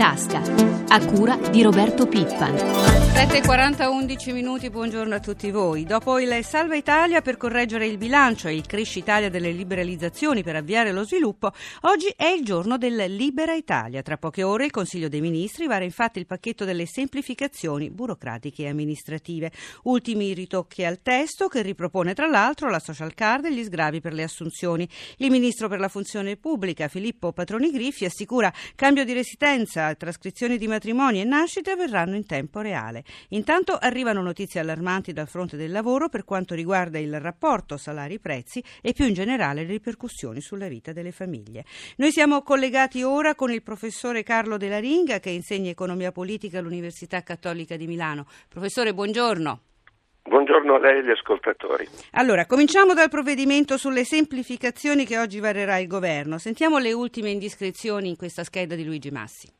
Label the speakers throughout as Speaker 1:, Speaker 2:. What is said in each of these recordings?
Speaker 1: tasca, a cura di Roberto Pippan.
Speaker 2: 7.40, 11 minuti, buongiorno a tutti voi. Dopo il Salva Italia per correggere il bilancio e il Cresci Italia delle liberalizzazioni per avviare lo sviluppo, oggi è il giorno del Libera Italia. Tra poche ore il Consiglio dei Ministri vara infatti il pacchetto delle semplificazioni burocratiche e amministrative. Ultimi ritocchi al testo che ripropone tra l'altro la social card e gli sgravi per le assunzioni. Il Ministro per la Funzione Pubblica, Filippo Patroni Griffi, assicura cambio di trascrizioni di matrimoni e nascite avverranno in tempo reale. Intanto arrivano notizie allarmanti dal fronte del lavoro per quanto riguarda il rapporto salari-prezzi e più in generale le ripercussioni sulla vita delle famiglie. Noi siamo collegati ora con il professore Carlo Della Ringa che insegna economia politica all'Università Cattolica di Milano. Professore, buongiorno.
Speaker 3: Buongiorno a lei e agli ascoltatori.
Speaker 2: Allora, cominciamo dal provvedimento sulle semplificazioni che oggi varerà il governo. Sentiamo le ultime indiscrezioni in questa scheda di Luigi Massi.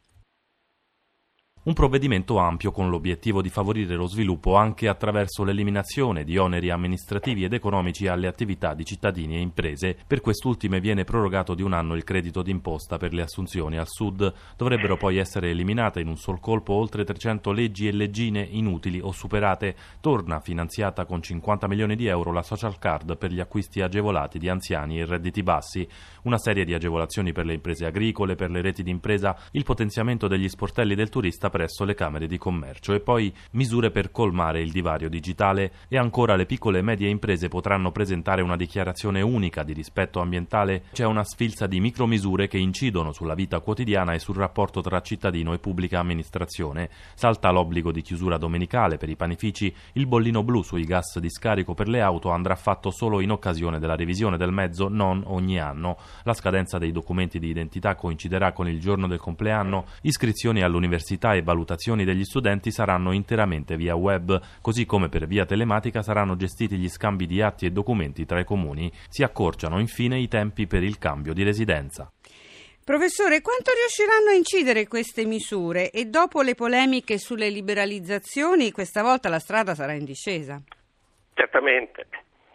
Speaker 4: Un provvedimento ampio con l'obiettivo di favorire lo sviluppo anche attraverso l'eliminazione di oneri amministrativi ed economici alle attività di cittadini e imprese. Per quest'ultime viene prorogato di un anno il credito d'imposta per le assunzioni al sud. Dovrebbero poi essere eliminate in un sol colpo oltre 300 leggi e leggine inutili o superate. Torna finanziata con 50 milioni di euro la social card per gli acquisti agevolati di anziani e redditi bassi. Una serie di agevolazioni per le imprese agricole, per le reti d'impresa, il potenziamento degli sportelli del turista presso le Camere di Commercio e poi misure per colmare il divario digitale e ancora le piccole e medie imprese potranno presentare una dichiarazione unica di rispetto ambientale. C'è una sfilza di micromisure che incidono sulla vita quotidiana e sul rapporto tra cittadino e pubblica amministrazione. Salta l'obbligo di chiusura domenicale per i panifici, il bollino blu sui gas di scarico per le auto andrà fatto solo in occasione della revisione del mezzo, non ogni anno. La scadenza dei documenti di identità coinciderà con il giorno del compleanno, iscrizioni all'università e e valutazioni degli studenti saranno interamente via web, così come per via telematica saranno gestiti gli scambi di atti e documenti tra i comuni. Si accorciano infine i tempi per il cambio di residenza.
Speaker 2: Professore, quanto riusciranno a incidere queste misure? E dopo le polemiche sulle liberalizzazioni, questa volta la strada sarà in discesa?
Speaker 3: Certamente,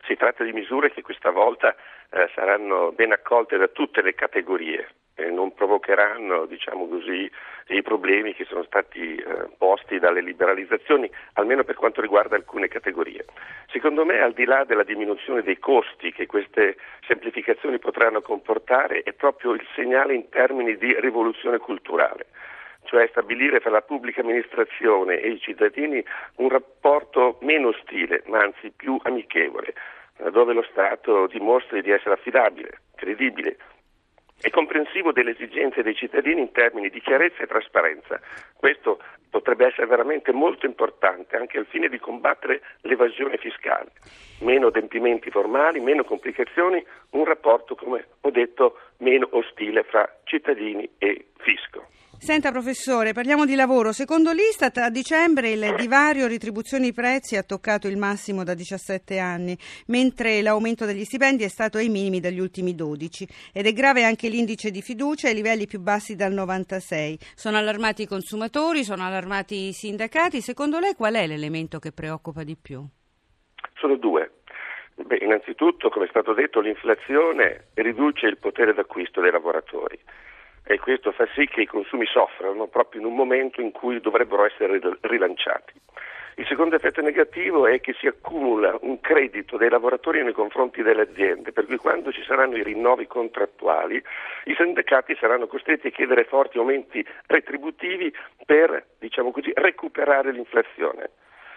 Speaker 3: si tratta di misure che questa volta eh, saranno ben accolte da tutte le categorie e non provocheranno diciamo così, i problemi che sono stati eh, posti dalle liberalizzazioni, almeno per quanto riguarda alcune categorie. Secondo me, al di là della diminuzione dei costi che queste semplificazioni potranno comportare, è proprio il segnale in termini di rivoluzione culturale cioè stabilire fra la pubblica amministrazione e i cittadini un rapporto meno ostile, ma anzi più amichevole, dove lo Stato dimostri di essere affidabile, credibile, e comprensivo delle esigenze dei cittadini in termini di chiarezza e trasparenza. Questo potrebbe essere veramente molto importante anche al fine di combattere l'evasione fiscale. Meno adempimenti formali, meno complicazioni, un rapporto, come ho detto, meno ostile fra cittadini e fisco.
Speaker 2: Senta professore, parliamo di lavoro. Secondo l'Istat a dicembre il divario ritribuzioni-prezzi ha toccato il massimo da 17 anni, mentre l'aumento degli stipendi è stato ai minimi dagli ultimi 12 ed è grave anche l'indice di fiducia ai livelli più bassi dal 96. Sono allarmati i consumatori, sono allarmati i sindacati. Secondo lei qual è l'elemento che preoccupa di più?
Speaker 3: Sono due. Beh, innanzitutto, come è stato detto, l'inflazione riduce il potere d'acquisto dei lavoratori e questo fa sì che i consumi soffrano proprio in un momento in cui dovrebbero essere rilanciati. Il secondo effetto negativo è che si accumula un credito dei lavoratori nei confronti delle aziende, per cui quando ci saranno i rinnovi contrattuali i sindacati saranno costretti a chiedere forti aumenti retributivi per diciamo così, recuperare l'inflazione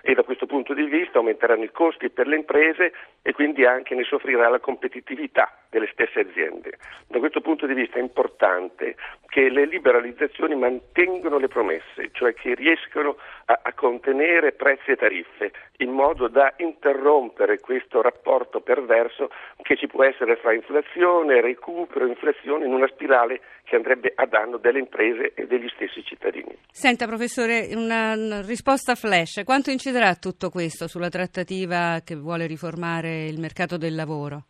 Speaker 3: e da questo punto di vista aumenteranno i costi per le imprese e quindi anche ne soffrirà la competitività delle stesse aziende. Da questo punto di vista è importante che le liberalizzazioni mantengano le promesse, cioè che riescano a, a contenere prezzi e tariffe in modo da interrompere questo rapporto perverso che ci può essere fra inflazione, recupero, inflazione in una spirale che andrebbe a danno delle imprese e degli stessi cittadini.
Speaker 2: Senta professore, una risposta flash, quanto inciderà tutto questo sulla trattativa che vuole riformare il mercato del lavoro?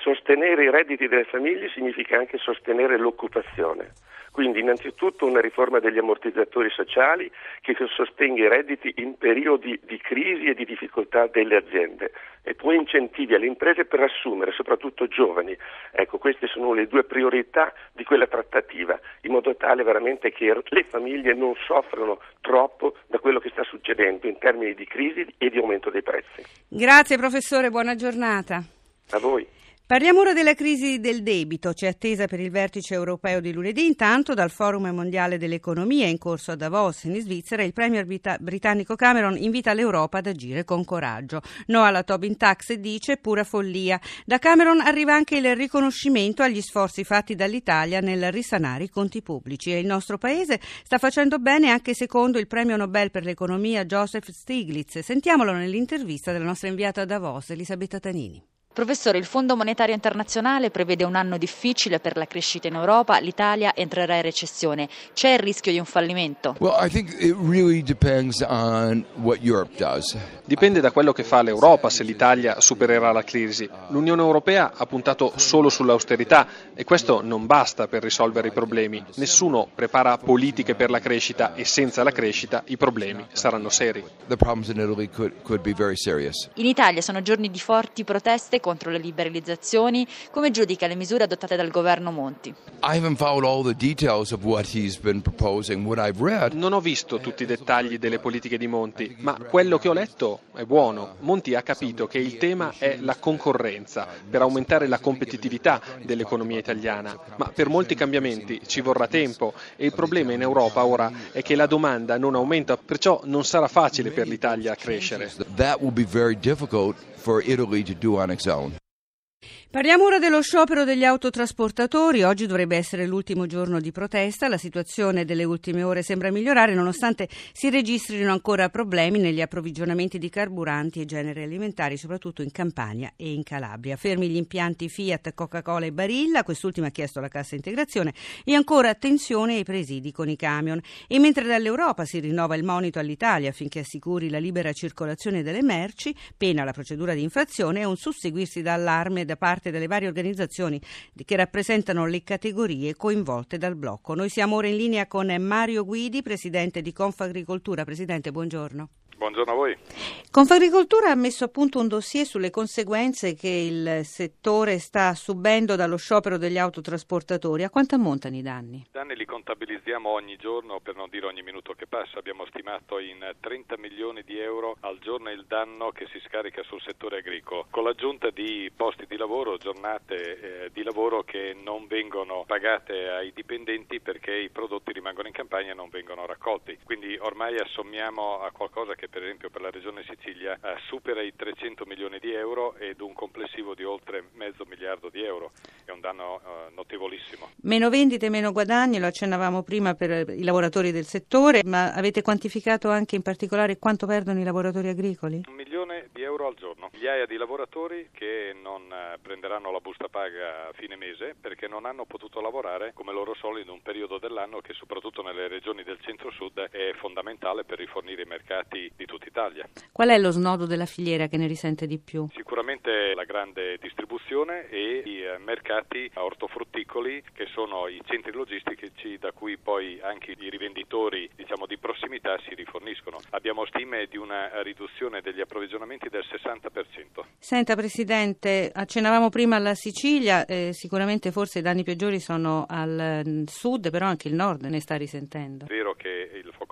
Speaker 3: Sostenere i redditi delle famiglie significa anche sostenere l'occupazione. Quindi innanzitutto una riforma degli ammortizzatori sociali che sostenga i redditi in periodi di crisi e di difficoltà delle aziende e poi incentivi alle imprese per assumere soprattutto giovani. Ecco, queste sono le due priorità di quella trattativa, in modo tale veramente che le famiglie non soffrano troppo da quello che sta succedendo in termini di crisi e di aumento dei prezzi.
Speaker 2: Grazie professore, buona giornata.
Speaker 3: A voi.
Speaker 2: Parliamo ora della crisi del debito. C'è attesa per il vertice europeo di lunedì. Intanto, dal Forum mondiale dell'economia in corso a Davos, in Svizzera, il premier britannico Cameron invita l'Europa ad agire con coraggio. No alla Tobin Tax dice pura follia. Da Cameron arriva anche il riconoscimento agli sforzi fatti dall'Italia nel risanare i conti pubblici. E il nostro paese sta facendo bene anche secondo il premio Nobel per l'economia Joseph Stiglitz. Sentiamolo nell'intervista della nostra inviata a Davos, Elisabetta Tanini.
Speaker 5: Professore, il Fondo Monetario Internazionale prevede un anno difficile per la crescita in Europa, l'Italia entrerà in recessione. C'è il rischio di un fallimento?
Speaker 6: Dipende da quello che fa l'Europa se l'Italia supererà la crisi. L'Unione Europea ha puntato solo sull'austerità e questo non basta per risolvere i problemi. Nessuno prepara politiche per la crescita e senza la crescita i problemi saranno seri.
Speaker 5: In Italia sono giorni di forti proteste contro le liberalizzazioni, come giudica le misure adottate dal governo Monti?
Speaker 6: Non ho visto tutti i dettagli delle politiche di Monti, ma quello che ho letto è buono. Monti ha capito che il tema è la concorrenza per aumentare la competitività dell'economia italiana, ma per molti cambiamenti ci vorrà tempo e il problema in Europa ora è che la domanda non aumenta, perciò non sarà facile per l'Italia crescere.
Speaker 2: zone. Parliamo ora dello sciopero degli autotrasportatori. Oggi dovrebbe essere l'ultimo giorno di protesta. La situazione delle ultime ore sembra migliorare nonostante si registrino ancora problemi negli approvvigionamenti di carburanti e generi alimentari, soprattutto in Campania e in Calabria. Fermi gli impianti Fiat, Coca-Cola e Barilla, quest'ultima ha chiesto la cassa integrazione e ancora attenzione ai presidi con i camion. E mentre dall'Europa si rinnova il monito all'Italia affinché assicuri la libera circolazione delle merci, pena la procedura di infrazione e un susseguirsi d'allarme da parte parte delle varie organizzazioni che rappresentano le categorie coinvolte dal blocco. Noi siamo ora in linea con Mario Guidi, presidente di Confagricoltura. Presidente, buongiorno.
Speaker 7: Buongiorno a voi.
Speaker 2: Confagricoltura ha messo a punto un dossier sulle conseguenze che il settore sta subendo dallo sciopero degli autotrasportatori. A quanto ammontano i danni?
Speaker 7: I danni li contabilizziamo ogni giorno, per non dire ogni minuto che passa. Abbiamo stimato in 30 milioni di euro al giorno il danno che si scarica sul settore agricolo, con l'aggiunta di posti di lavoro, giornate eh, di lavoro che non vengono pagate ai dipendenti perché i prodotti rimangono in campagna e non vengono raccolti. Quindi ormai assommiamo a qualcosa che per esempio per la regione Sicilia eh, supera i 300 milioni di euro ed un complessivo di oltre mezzo miliardo di euro. È un danno eh, notevolissimo.
Speaker 2: Meno vendite, meno guadagni, lo accennavamo prima per i lavoratori del settore, ma avete quantificato anche in particolare quanto perdono i lavoratori agricoli?
Speaker 7: Un milione di euro al giorno. Migliaia di lavoratori che non eh, prenderanno la busta paga a fine mese perché non hanno potuto lavorare come loro soli in un periodo dell'anno che soprattutto nelle regioni del centro-sud è fondamentale per rifornire i mercati di tutta Italia.
Speaker 2: Qual è lo snodo della filiera che ne risente di più?
Speaker 7: Sicuramente la grande distribuzione e i eh, mercati ortofrutticoli che sono i centri logistici da cui poi anche i rivenditori diciamo, di prossimità si riforniscono. Abbiamo stime di una riduzione degli approvvigionamenti del 60%.
Speaker 2: Senta Presidente, accennavamo prima alla Sicilia, eh, sicuramente forse i danni peggiori sono al mm, sud, però anche il nord ne sta risentendo.
Speaker 7: È vero che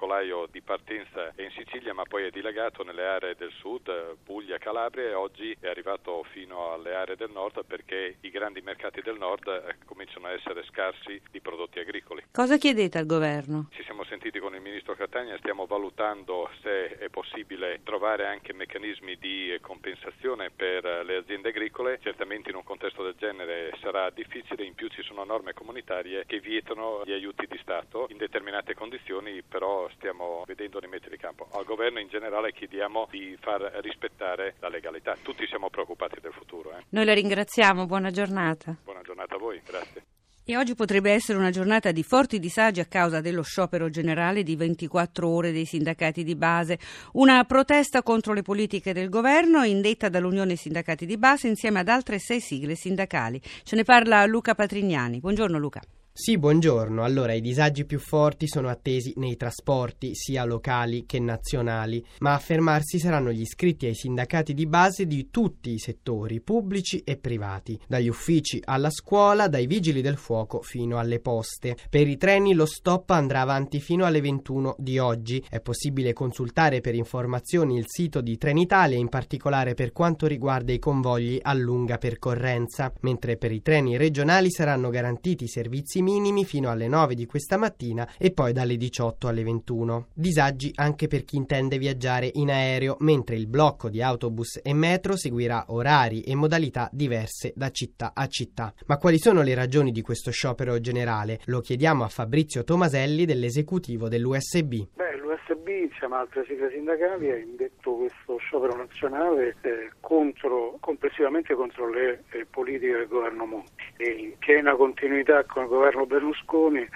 Speaker 7: focolaio di partenza è in Sicilia ma poi è dilagato nelle aree del sud, Puglia, Calabria e oggi è arrivato fino alle aree del nord perché i grandi mercati del nord eh, cominciano a essere scarsi di prodotti agricoli.
Speaker 2: Cosa chiedete al governo?
Speaker 7: Ci siamo sentiti con il ministro Catania, stiamo valutando se è possibile trovare anche meccanismi di compensazione per le aziende agricole. Certamente in un contesto del genere sarà difficile, in più ci sono norme comunitarie che vietano gli aiuti di Stato in determinate condizioni, però stiamo vedendo di mettere in campo. Al governo in generale chiediamo di far rispettare la legalità. Tutti siamo preoccupati del futuro. Eh.
Speaker 2: Noi la ringraziamo, buona giornata.
Speaker 7: Buona giornata a voi, grazie.
Speaker 2: E oggi potrebbe essere una giornata di forti disagi a causa dello sciopero generale di 24 ore dei sindacati di base, una protesta contro le politiche del governo indetta dall'Unione Sindacati di Base insieme ad altre sei sigle sindacali. Ce ne parla Luca Patrignani. Buongiorno Luca.
Speaker 8: Sì, buongiorno. Allora, i disagi più forti sono attesi nei trasporti, sia locali che nazionali, ma a fermarsi saranno gli iscritti ai sindacati di base di tutti i settori, pubblici e privati, dagli uffici alla scuola, dai vigili del fuoco fino alle poste. Per i treni lo stop andrà avanti fino alle 21 di oggi. È possibile consultare per informazioni il sito di Trenitalia, in particolare per quanto riguarda i convogli a lunga percorrenza, mentre per i treni regionali saranno garantiti servizi minimi fino alle 9 di questa mattina e poi dalle 18 alle 21. Disagi anche per chi intende viaggiare in aereo, mentre il blocco di autobus e metro seguirà orari e modalità diverse da città a città. Ma quali sono le ragioni di questo sciopero generale? Lo chiediamo a Fabrizio Tomaselli dell'esecutivo dell'USB.
Speaker 9: Beh, l'USB insieme ad altre sigle sindacali ha indetto questo sciopero nazionale eh, contro, complessivamente contro le eh, politiche del governo Monti. E in piena continuità con il governo Berlusconi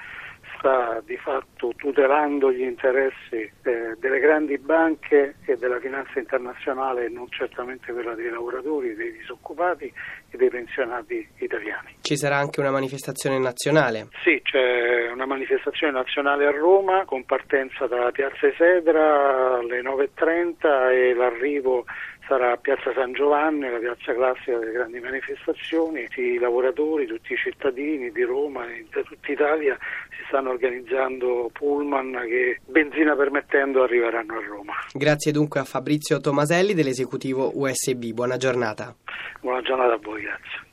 Speaker 9: sta di fatto tutelando gli interessi eh, delle grandi banche e della finanza internazionale, non certamente quella dei lavoratori, dei disoccupati e dei pensionati italiani.
Speaker 8: Ci sarà anche una manifestazione nazionale?
Speaker 9: Sì, c'è una manifestazione nazionale a Roma con partenza da Piazza Esedra alle 9.30 e l'arrivo sarà Piazza San Giovanni, la piazza classica delle grandi manifestazioni. Tutti i lavoratori, tutti i cittadini di Roma e da tutta Italia si stanno organizzando pullman che, benzina permettendo, arriveranno a Roma.
Speaker 8: Grazie dunque a Fabrizio Tomaselli dell'esecutivo USB. Buona giornata.
Speaker 9: Buona giornata a voi, grazie.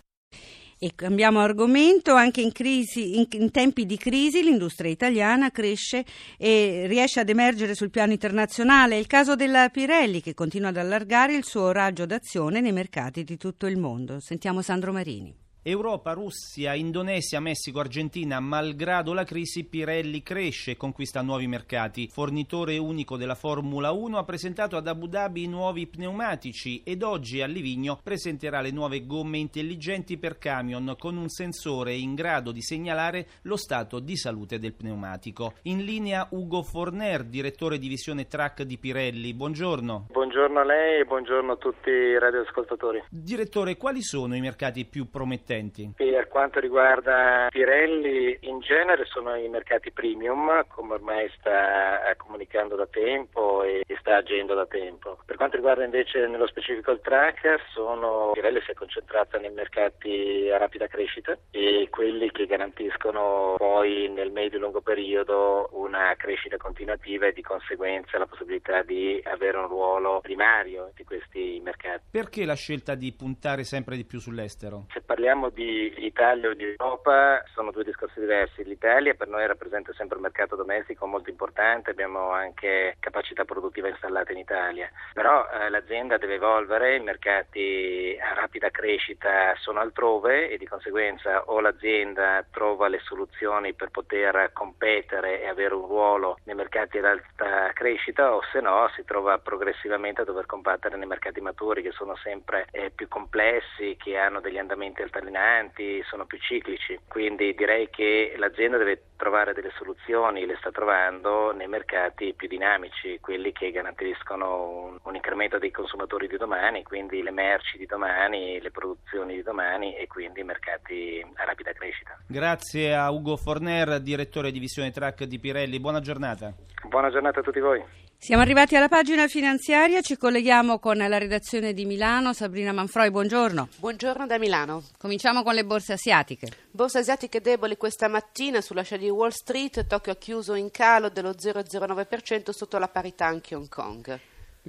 Speaker 2: E cambiamo argomento, anche in, crisi, in, in, tempi di crisi l'industria italiana cresce e riesce ad emergere sul piano internazionale. È il caso della Pirelli che continua ad allargare il suo raggio d'azione nei mercati di tutto il mondo. Sentiamo Sandro Marini.
Speaker 10: Europa, Russia, Indonesia, Messico, Argentina, malgrado la crisi, Pirelli cresce e conquista nuovi mercati. Fornitore unico della Formula 1 ha presentato ad Abu Dhabi i nuovi pneumatici ed oggi a Livigno presenterà le nuove gomme intelligenti per camion con un sensore in grado di segnalare lo stato di salute del pneumatico. In linea Ugo Forner, direttore divisione track di Pirelli. Buongiorno.
Speaker 11: Buongiorno a lei e buongiorno a tutti i radioascoltatori.
Speaker 10: Direttore, quali sono i mercati più promettenti?
Speaker 11: Per quanto riguarda Pirelli, in genere sono i mercati premium, come ormai sta eh, comunicando da tempo e sta agendo da tempo. Per quanto riguarda invece nello specifico il tracker, sono, Pirelli si è concentrata nei mercati a rapida crescita e quelli che garantiscono poi nel medio-lungo periodo una crescita continuativa e di conseguenza la possibilità di avere un ruolo primario di questi mercati.
Speaker 10: Perché la scelta di puntare sempre di più sull'estero?
Speaker 11: Se parliamo parliamo di Italia o di Europa sono due discorsi diversi. L'Italia per noi rappresenta sempre un mercato domestico molto importante, abbiamo anche capacità produttiva installata in Italia, però eh, l'azienda deve evolvere, i mercati a rapida crescita sono altrove e di conseguenza o l'azienda trova le soluzioni per poter competere e avere un ruolo nei mercati ad alta crescita o se no si trova progressivamente a dover combattere nei mercati maturi che sono sempre eh, più complessi, che hanno degli andamenti alternativi altalenanti, sono più ciclici, quindi direi che l'azienda deve trovare delle soluzioni, le sta trovando nei mercati più dinamici, quelli che garantiscono un, un incremento dei consumatori di domani, quindi le merci di domani, le produzioni di domani e quindi mercati a rapida crescita.
Speaker 10: Grazie a Ugo Forner, direttore divisione track di Pirelli, buona giornata.
Speaker 11: Buona giornata a tutti voi.
Speaker 2: Siamo arrivati alla pagina finanziaria, ci colleghiamo con la redazione di Milano. Sabrina Manfroi, buongiorno.
Speaker 12: Buongiorno da Milano.
Speaker 2: Cominciamo con le borse asiatiche.
Speaker 12: Borse asiatiche deboli questa mattina sulla scia di Wall Street, Tokyo ha chiuso in calo dello 0,09% sotto la parità anche Hong Kong.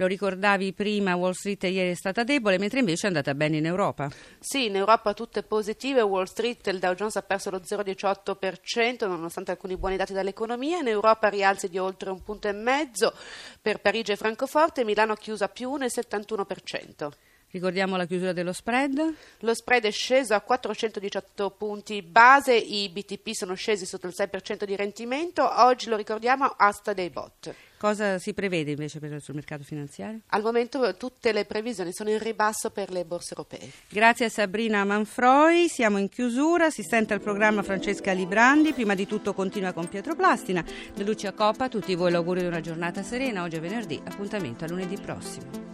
Speaker 2: Lo ricordavi prima, Wall Street ieri è stata debole, mentre invece è andata bene in Europa.
Speaker 12: Sì, in Europa tutte positive. Wall Street, il Dow Jones ha perso lo 0,18% nonostante alcuni buoni dati dall'economia. In Europa rialzi di oltre un punto e mezzo per Parigi e Francoforte. Milano ha chiuso a più 1,71%.
Speaker 2: Ricordiamo la chiusura dello spread.
Speaker 12: Lo spread è sceso a 418 punti base, i BTP sono scesi sotto il 6% di rendimento, oggi lo ricordiamo asta dei bot.
Speaker 2: Cosa si prevede invece per, sul mercato finanziario?
Speaker 12: Al momento tutte le previsioni sono in ribasso per le borse europee.
Speaker 2: Grazie a Sabrina Manfroi, siamo in chiusura, assistente al programma Francesca Librandi, prima di tutto continua con Pietro Plastina, De Lucia Coppa, a tutti voi l'augurio di una giornata serena, oggi è venerdì, appuntamento a lunedì prossimo.